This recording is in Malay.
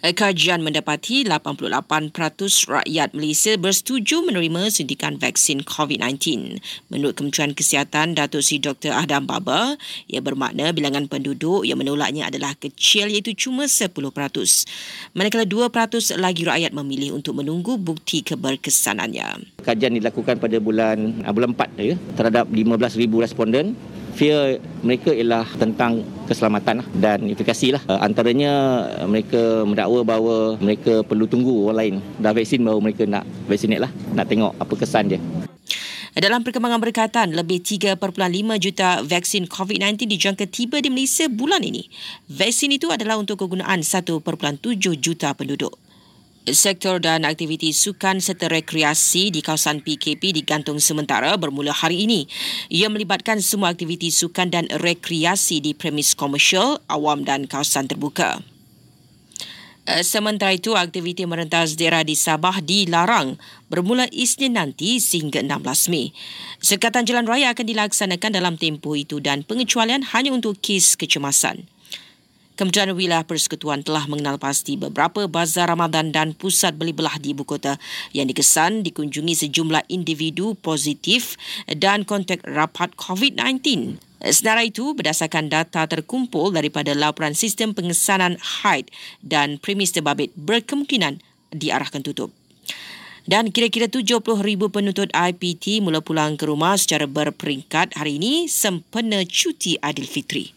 Eh, kajian mendapati 88% rakyat Malaysia bersetuju menerima suntikan vaksin COVID-19. Menurut Kementerian Kesihatan Datuk Seri Dr. Adam Baba, ia bermakna bilangan penduduk yang menolaknya adalah kecil iaitu cuma 10%. Manakala 2% lagi rakyat memilih untuk menunggu bukti keberkesanannya. Kajian dilakukan pada bulan ah, bulan 4 ya, terhadap 15,000 responden fear mereka ialah tentang keselamatan lah dan efikasi lah. Uh, antaranya mereka mendakwa bahawa mereka perlu tunggu orang lain dah vaksin baru mereka nak vaccinate lah. Nak tengok apa kesan dia. Dalam perkembangan berkaitan, lebih 3.5 juta vaksin COVID-19 dijangka tiba di Malaysia bulan ini. Vaksin itu adalah untuk kegunaan 1.7 juta penduduk. Sektor dan aktiviti sukan serta rekreasi di kawasan PKP digantung sementara bermula hari ini. Ia melibatkan semua aktiviti sukan dan rekreasi di premis komersial, awam dan kawasan terbuka. Eh, sementara itu, aktiviti merentas daerah di Sabah dilarang bermula Isnin nanti sehingga 16 Mei. Sekatan jalan raya akan dilaksanakan dalam tempoh itu dan pengecualian hanya untuk kes kecemasan. Kementerian Wilayah Persekutuan telah mengenal pasti beberapa bazar Ramadan dan pusat beli belah di ibu kota yang dikesan dikunjungi sejumlah individu positif dan kontak rapat COVID-19. Senarai itu, berdasarkan data terkumpul daripada laporan sistem pengesanan haid dan premis terbabit berkemungkinan diarahkan tutup. Dan kira-kira 70,000 penuntut IPT mula pulang ke rumah secara berperingkat hari ini sempena cuti Aidilfitri.